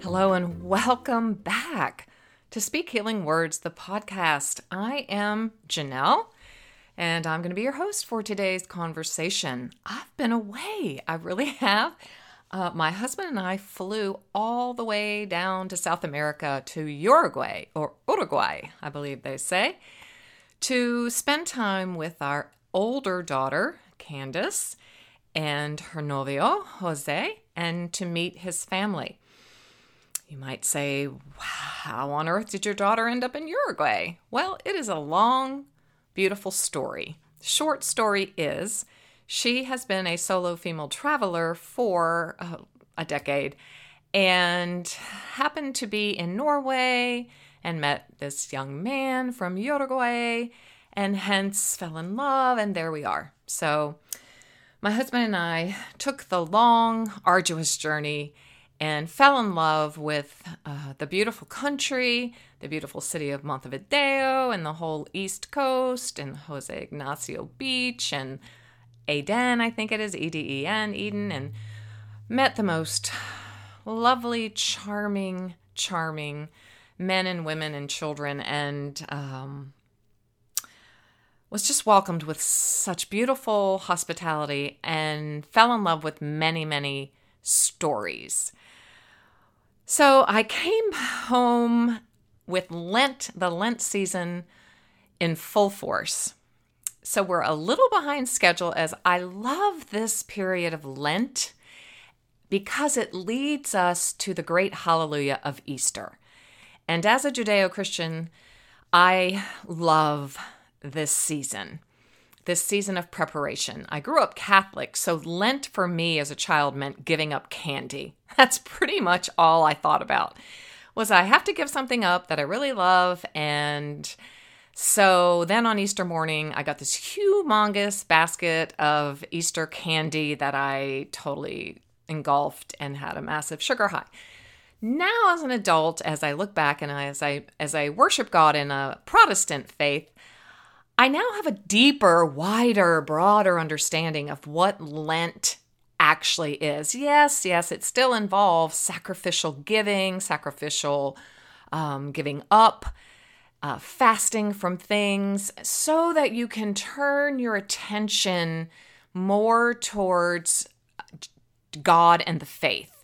Hello, and welcome back to Speak Healing Words, the podcast. I am Janell, and I'm going to be your host for today's conversation. I've been away, I really have. Uh, my husband and I flew all the way down to South America to Uruguay, or Uruguay, I believe they say, to spend time with our older daughter, Candace, and her novio, Jose, and to meet his family. You might say, wow, How on earth did your daughter end up in Uruguay? Well, it is a long, beautiful story. Short story is she has been a solo female traveler for uh, a decade and happened to be in Norway and met this young man from Uruguay and hence fell in love, and there we are. So, my husband and I took the long, arduous journey and fell in love with uh, the beautiful country, the beautiful city of Montevideo, and the whole East Coast, and Jose Ignacio Beach, and Aden, I think it is, E D E N, Eden, and met the most lovely, charming, charming men and women and children, and um, was just welcomed with such beautiful hospitality and fell in love with many, many stories. So I came home with Lent, the Lent season in full force. So we're a little behind schedule as I love this period of Lent because it leads us to the great hallelujah of Easter. And as a Judeo Christian, I love this season this season of preparation. I grew up Catholic, so Lent for me as a child meant giving up candy. That's pretty much all I thought about. Was I have to give something up that I really love and so then on Easter morning, I got this humongous basket of Easter candy that I totally engulfed and had a massive sugar high. Now as an adult, as I look back and as I as I worship God in a Protestant faith, I now have a deeper, wider, broader understanding of what Lent actually is. Yes, yes, it still involves sacrificial giving, sacrificial um, giving up, uh, fasting from things, so that you can turn your attention more towards God and the faith,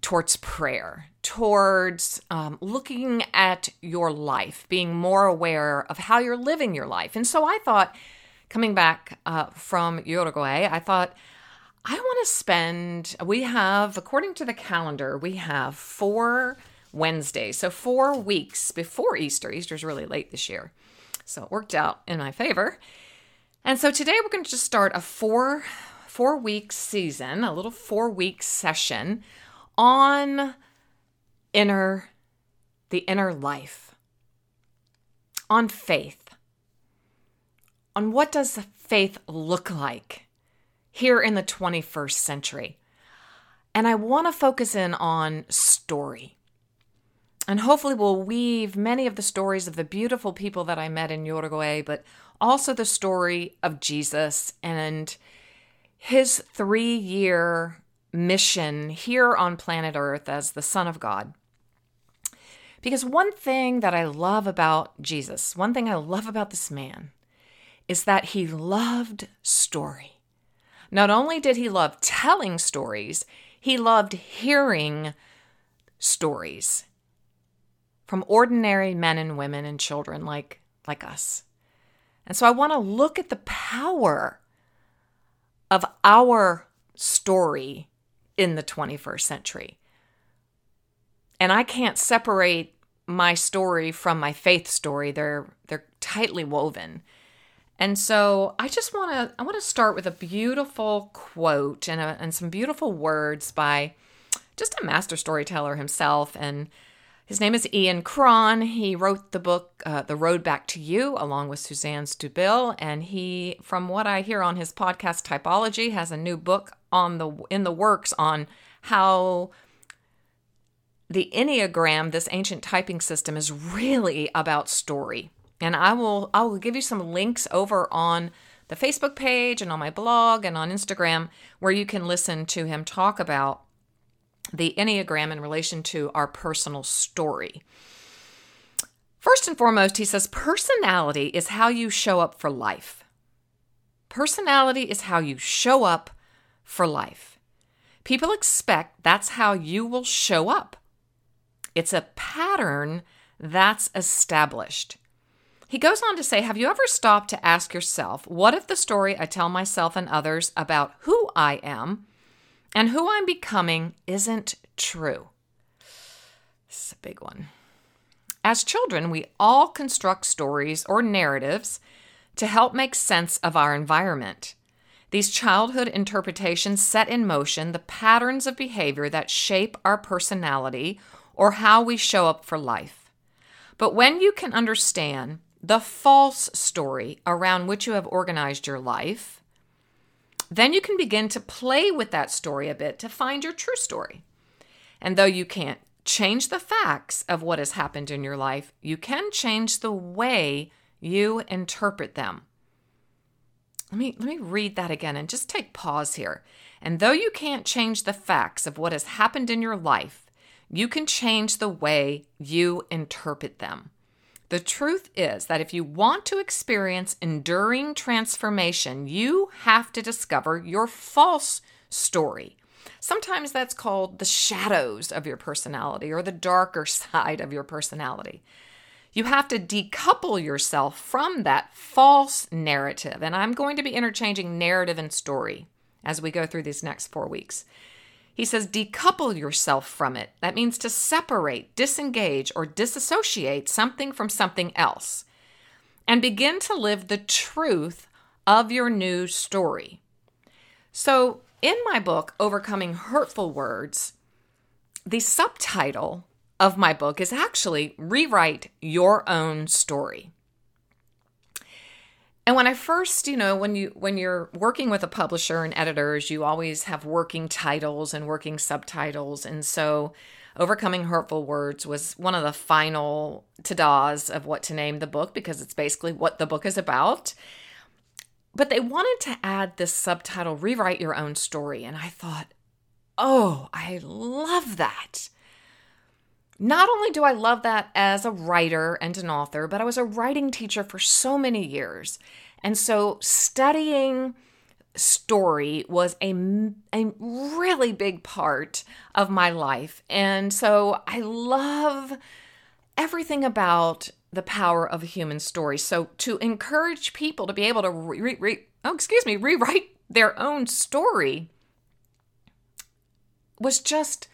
towards prayer, towards um, looking at your life, being more aware of how you're living your life. And so I thought, coming back uh, from Uruguay, I thought, I want to spend, we have, according to the calendar, we have four Wednesdays. So four weeks before Easter. Easter's really late this year. So it worked out in my favor. And so today we're going to just start a four four week season, a little four week session on inner the inner life on faith on what does faith look like here in the 21st century. And i want to focus in on story. And hopefully we'll weave many of the stories of the beautiful people that i met in uruguay but also the story of jesus and his three year mission here on planet earth as the son of god because one thing that I love about Jesus, one thing I love about this man, is that he loved story. Not only did he love telling stories, he loved hearing stories from ordinary men and women and children like, like us. And so I want to look at the power of our story in the 21st century. And I can't separate my story from my faith story. They're they're tightly woven. And so I just want to I want to start with a beautiful quote and a, and some beautiful words by just a master storyteller himself. And his name is Ian Cron. He wrote the book uh, The Road Back to You along with Suzanne Stabile. And he, from what I hear on his podcast Typology, has a new book on the in the works on how the Enneagram, this ancient typing system, is really about story. And I will I will give you some links over on the Facebook page and on my blog and on Instagram where you can listen to him talk about the Enneagram in relation to our personal story. First and foremost, he says personality is how you show up for life. Personality is how you show up for life. People expect that's how you will show up. It's a pattern that's established. He goes on to say Have you ever stopped to ask yourself, what if the story I tell myself and others about who I am and who I'm becoming isn't true? This is a big one. As children, we all construct stories or narratives to help make sense of our environment. These childhood interpretations set in motion the patterns of behavior that shape our personality or how we show up for life. But when you can understand the false story around which you have organized your life, then you can begin to play with that story a bit to find your true story. And though you can't change the facts of what has happened in your life, you can change the way you interpret them. Let me, let me read that again and just take pause here. And though you can't change the facts of what has happened in your life, you can change the way you interpret them. The truth is that if you want to experience enduring transformation, you have to discover your false story. Sometimes that's called the shadows of your personality or the darker side of your personality. You have to decouple yourself from that false narrative. And I'm going to be interchanging narrative and story as we go through these next four weeks. He says, decouple yourself from it. That means to separate, disengage, or disassociate something from something else and begin to live the truth of your new story. So, in my book, Overcoming Hurtful Words, the subtitle of my book is actually Rewrite Your Own Story. And when I first, you know, when you when you're working with a publisher and editors, you always have working titles and working subtitles. And so Overcoming Hurtful Words was one of the final ta-das of what to name the book because it's basically what the book is about. But they wanted to add this subtitle, Rewrite Your Own Story. And I thought, oh, I love that. Not only do I love that as a writer and an author, but I was a writing teacher for so many years. And so studying story was a, a really big part of my life. And so I love everything about the power of a human story. So to encourage people to be able to re, re, oh excuse me, rewrite their own story was just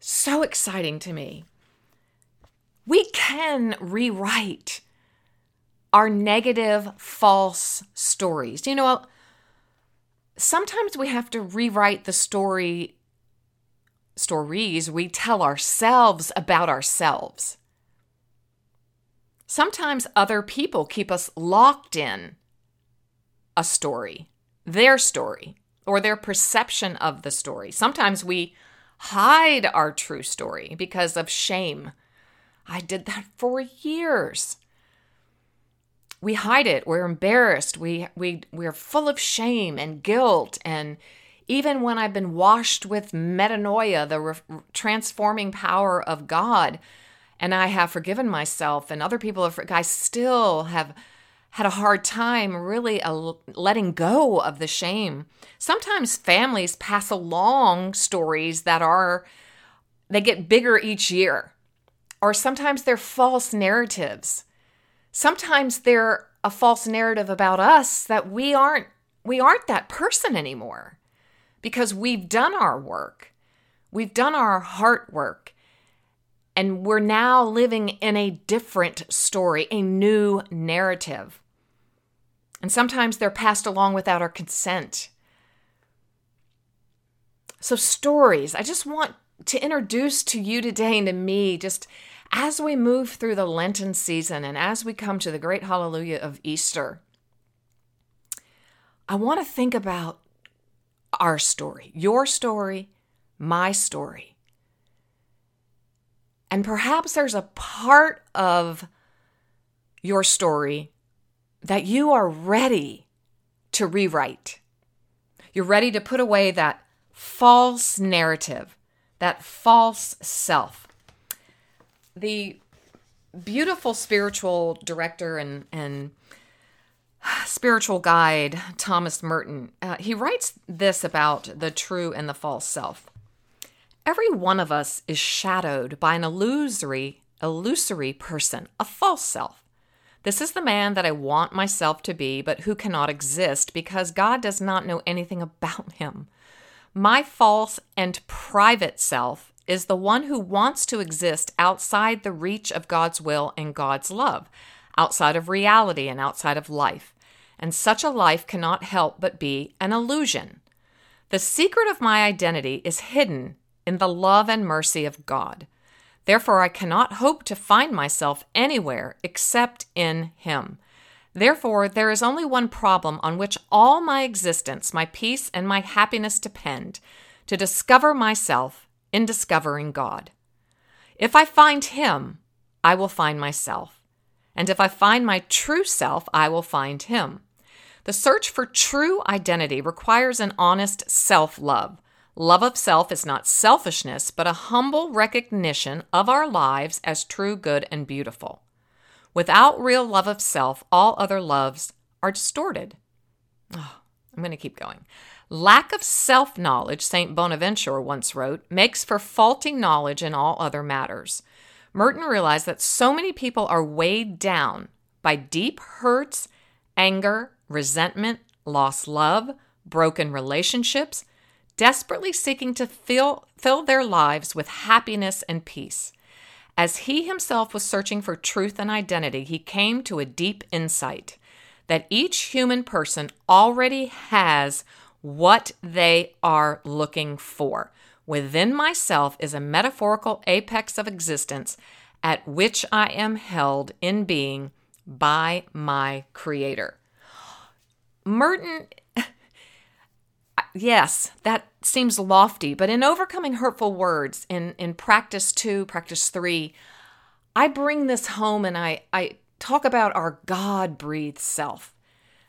so exciting to me. We can rewrite our negative, false stories. You know, sometimes we have to rewrite the story stories we tell ourselves about ourselves. Sometimes other people keep us locked in a story, their story, or their perception of the story. Sometimes we hide our true story because of shame. I did that for years. We hide it. We're embarrassed. We we we're full of shame and guilt and even when I've been washed with metanoia, the re- transforming power of God, and I have forgiven myself, and other people have, I still have had a hard time really letting go of the shame. Sometimes families pass along stories that are, they get bigger each year, or sometimes they're false narratives. Sometimes they're a false narrative about us that we aren't we aren't that person anymore because we've done our work. We've done our heart work. And we're now living in a different story, a new narrative. And sometimes they're passed along without our consent. So, stories, I just want to introduce to you today and to me, just as we move through the Lenten season and as we come to the great hallelujah of Easter, I want to think about our story, your story, my story. And perhaps there's a part of your story that you are ready to rewrite. You're ready to put away that false narrative, that false self. The beautiful spiritual director and, and spiritual guide Thomas Merton, uh, he writes this about the true and the false self. Every one of us is shadowed by an illusory, illusory person, a false self. This is the man that I want myself to be, but who cannot exist because God does not know anything about him. My false and private self is the one who wants to exist outside the reach of God's will and God's love, outside of reality and outside of life. And such a life cannot help but be an illusion. The secret of my identity is hidden in the love and mercy of God. Therefore, I cannot hope to find myself anywhere except in Him. Therefore, there is only one problem on which all my existence, my peace, and my happiness depend to discover myself in discovering God. If I find Him, I will find myself. And if I find my true self, I will find Him. The search for true identity requires an honest self love Love of self is not selfishness, but a humble recognition of our lives as true, good, and beautiful. Without real love of self, all other loves are distorted. Oh, I'm going to keep going. Lack of self knowledge, St. Bonaventure once wrote, makes for faulty knowledge in all other matters. Merton realized that so many people are weighed down by deep hurts, anger, resentment, lost love, broken relationships, desperately seeking to fill, fill their lives with happiness and peace. As he himself was searching for truth and identity, he came to a deep insight that each human person already has what they are looking for. Within myself is a metaphorical apex of existence at which I am held in being by my Creator. Merton yes, that seems lofty, but in overcoming hurtful words, in, in practice two, practice three, I bring this home and I, I talk about our God breathed self.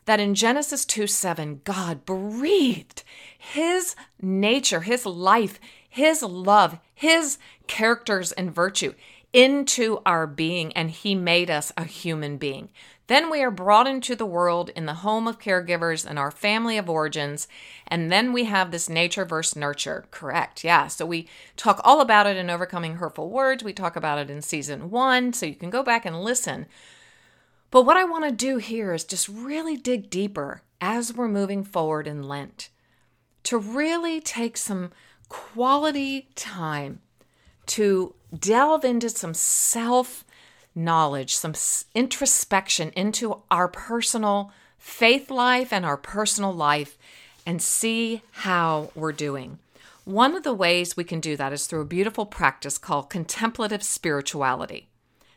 That in Genesis 2 7, God breathed his nature, his life, his love, his characters and virtue into our being, and he made us a human being. Then we are brought into the world in the home of caregivers and our family of origins. And then we have this nature versus nurture. Correct. Yeah. So we talk all about it in Overcoming Hurtful Words. We talk about it in season one. So you can go back and listen. But what I want to do here is just really dig deeper as we're moving forward in Lent to really take some quality time to delve into some self knowledge, some introspection into our personal faith life and our personal life and see how we're doing. One of the ways we can do that is through a beautiful practice called contemplative spirituality.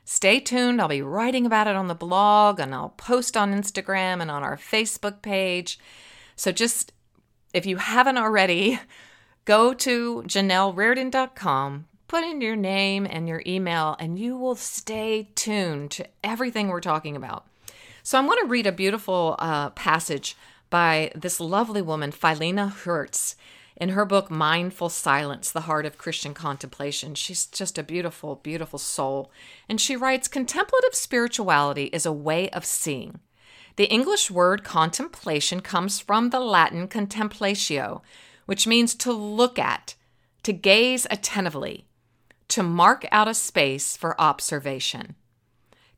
Stay tuned. I'll be writing about it on the blog and I'll post on Instagram and on our Facebook page. So just if you haven't already, go to JanellRardon.com, put in your name and your email, and you will stay tuned to everything we're talking about. So, I'm going to read a beautiful uh, passage by this lovely woman, Phileena Heuertz, in her book Mindful Silence The Heart of Christian Contemplation. She's just a beautiful, beautiful soul. And she writes Contemplative spirituality is a way of seeing. The English word contemplation comes from the Latin contemplatio, which means to look at, to gaze attentively, to mark out a space for observation.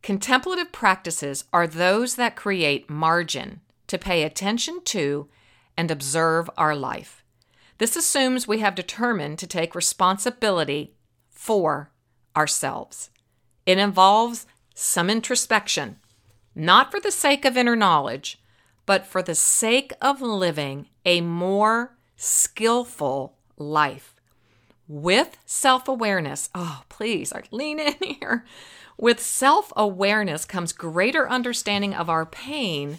Contemplative practices are those that create margin to pay attention to and observe our life. This assumes we have determined to take responsibility for ourselves. It involves some introspection, not for the sake of inner knowledge, but for the sake of living a more skillful life. With self awareness, oh, please, lean in here. With self awareness comes greater understanding of our pain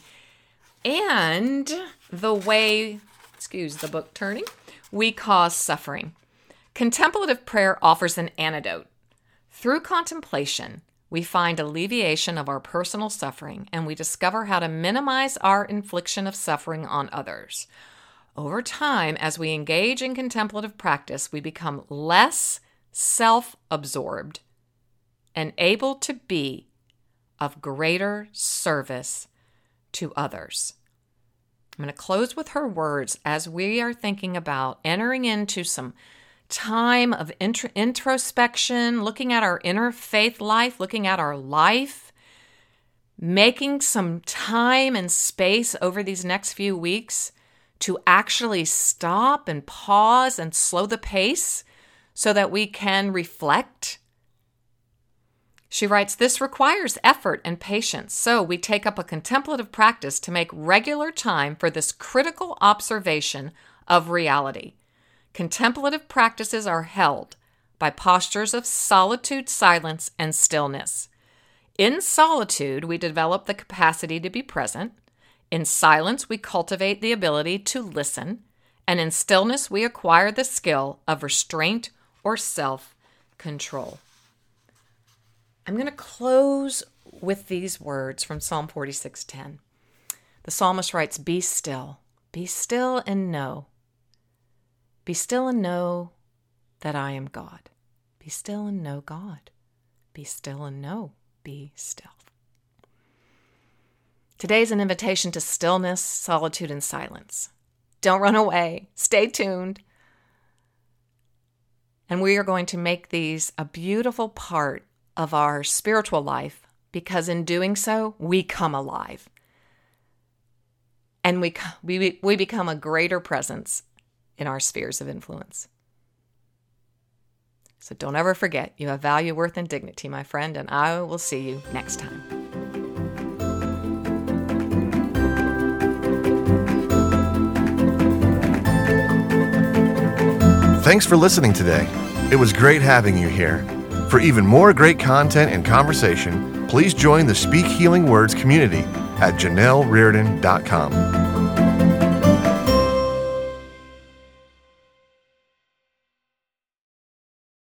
and the way, excuse the book turning, we cause suffering. Contemplative prayer offers an antidote. Through contemplation, we find alleviation of our personal suffering and we discover how to minimize our infliction of suffering on others. Over time, as we engage in contemplative practice, we become less self absorbed and able to be of greater service to others. I'm going to close with her words as we are thinking about entering into some time of intro- introspection, looking at our inner faith life, looking at our life, making some time and space over these next few weeks to actually stop and pause and slow the pace so that we can reflect. She writes, This requires effort and patience, so we take up a contemplative practice to make regular time for this critical observation of reality. Contemplative practices are held by postures of solitude, silence, and stillness. In solitude, we develop the capacity to be present. In silence, we cultivate the ability to listen. And in stillness, we acquire the skill of restraint or self control. I'm going to close with these words from Psalm 46:10. The psalmist writes, "Be still, be still and know be still and know that I am God. Be still and know God. Be still and know. Be still. Today is an invitation to stillness, solitude, and silence. Don't run away. Stay tuned. And we are going to make these a beautiful part of our spiritual life because in doing so, we come alive. And we, we, we become a greater presence in our spheres of influence. So don't ever forget, you have value, worth, and dignity, my friend, and I will see you next time. Thanks for listening today. It was great having you here. For even more great content and conversation, please join the Speak Healing Words community at janellrardon.com.